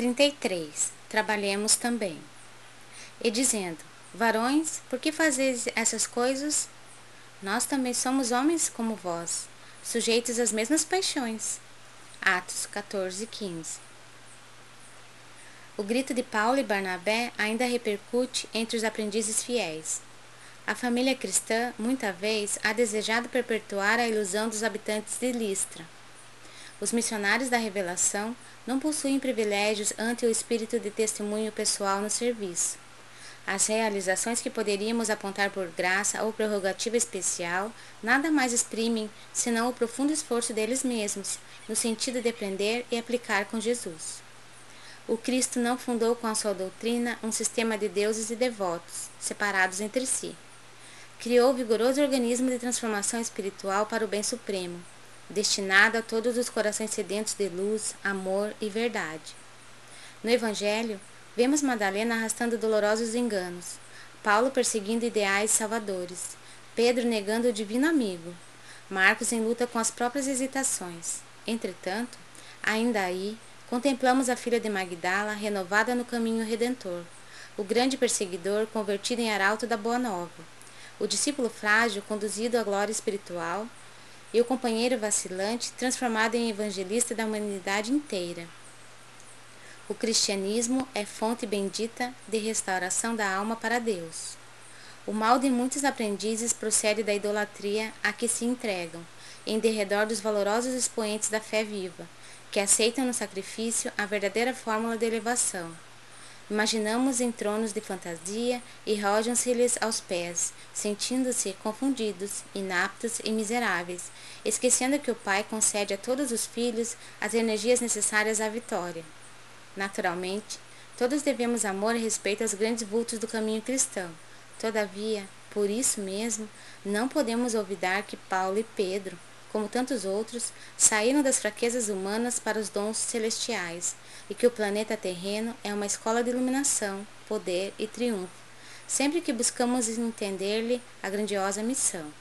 33. Trabalhemos também. E dizendo: Varões, por que fazeis essas coisas? Nós também somos homens como vós, sujeitos às mesmas paixões. Atos 14, 15. O grito de Paulo e Barnabé ainda repercute entre os aprendizes fiéis. A família cristã, muita vez, ha desejado perpetuar a ilusão dos habitantes de Listra. Os missionários da revelação não possuem privilégios ante o espírito de testemunho pessoal no serviço. As realizações que poderíamos apontar por graça ou prerrogativa especial nada mais exprimem senão o profundo esforço deles mesmos, no sentido de aprender e aplicar com Jesus. O Cristo não fundou com a sua doutrina um sistema de deuses e devotos, separados entre si. Criou vigoroso organismo de transformação espiritual para o bem supremo, destinado a todos os corações sedentos de luz, amor e verdade. No Evangelho, vemos Madalena arrastando dolorosos enganos, Paulo perseguindo ideais salvadores, Pedro negando o divino amigo, Marcos em luta com as próprias hesitações. Entretanto, ainda aí, contemplamos a filha de Magdala renovada no caminho redentor, o grande perseguidor convertido em arauto da boa nova, o discípulo frágil conduzido à glória espiritual e o companheiro vacilante transformado em evangelista da humanidade inteira. O cristianismo é fonte bendita de restauração da alma para Deus. O mal de muitos aprendizes procede da idolatria a que se entregam, em derredor dos valorosos expoentes da fé viva, que aceitam no sacrifício a verdadeira fórmula de elevação Imaginamos em tronos de fantasia e rojam-se-lhes aos pés, sentindo-se confundidos, inaptos e miseráveis, esquecendo que o Pai concede a todos os filhos as energias necessárias à vitória. Naturalmente, todos devemos amor e respeito aos grandes vultos do caminho cristão. Todavia, por isso mesmo, não podemos olvidar que Paulo e Pedro, como tantos outros, saíram das fraquezas humanas para os dons celestiais, e que o planeta terreno é uma escola de iluminação, poder e triunfo, sempre que buscamos entender-lhe a grandiosa missão.